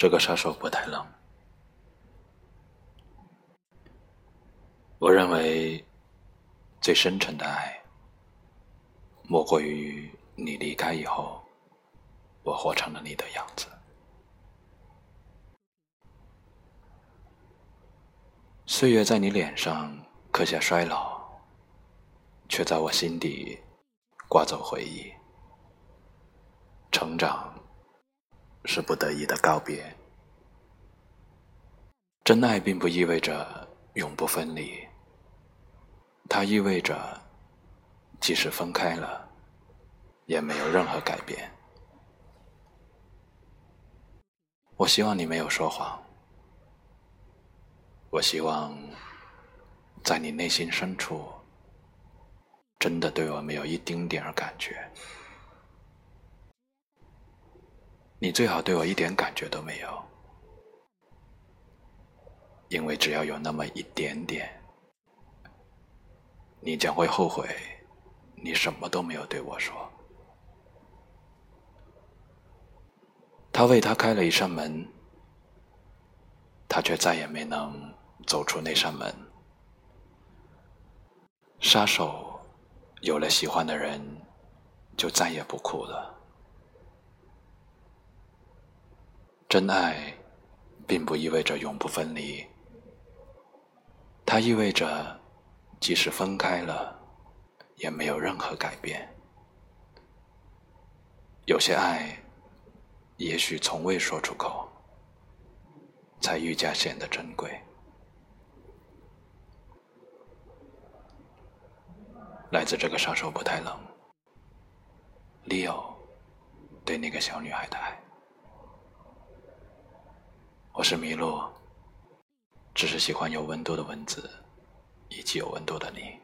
这个杀手不太冷。我认为，最深沉的爱，莫过于你离开以后，我活成了你的样子。岁月在你脸上刻下衰老，却在我心底刮走回忆。成长是不得已的告别，真爱并不意味着永不分离，它意味着即使分开了，也没有任何改变。我希望你没有说谎。我希望，在你内心深处，真的对我没有一丁点儿感觉。你最好对我一点感觉都没有，因为只要有那么一点点，你将会后悔，你什么都没有对我说。他为他开了一扇门，他却再也没能。走出那扇门，杀手有了喜欢的人，就再也不哭了。真爱并不意味着永不分离，它意味着即使分开了，也没有任何改变。有些爱，也许从未说出口，才愈加显得珍贵。来自这个杀手不太冷，Leo 对那个小女孩的爱。我是麋鹿，只是喜欢有温度的文字，以及有温度的你。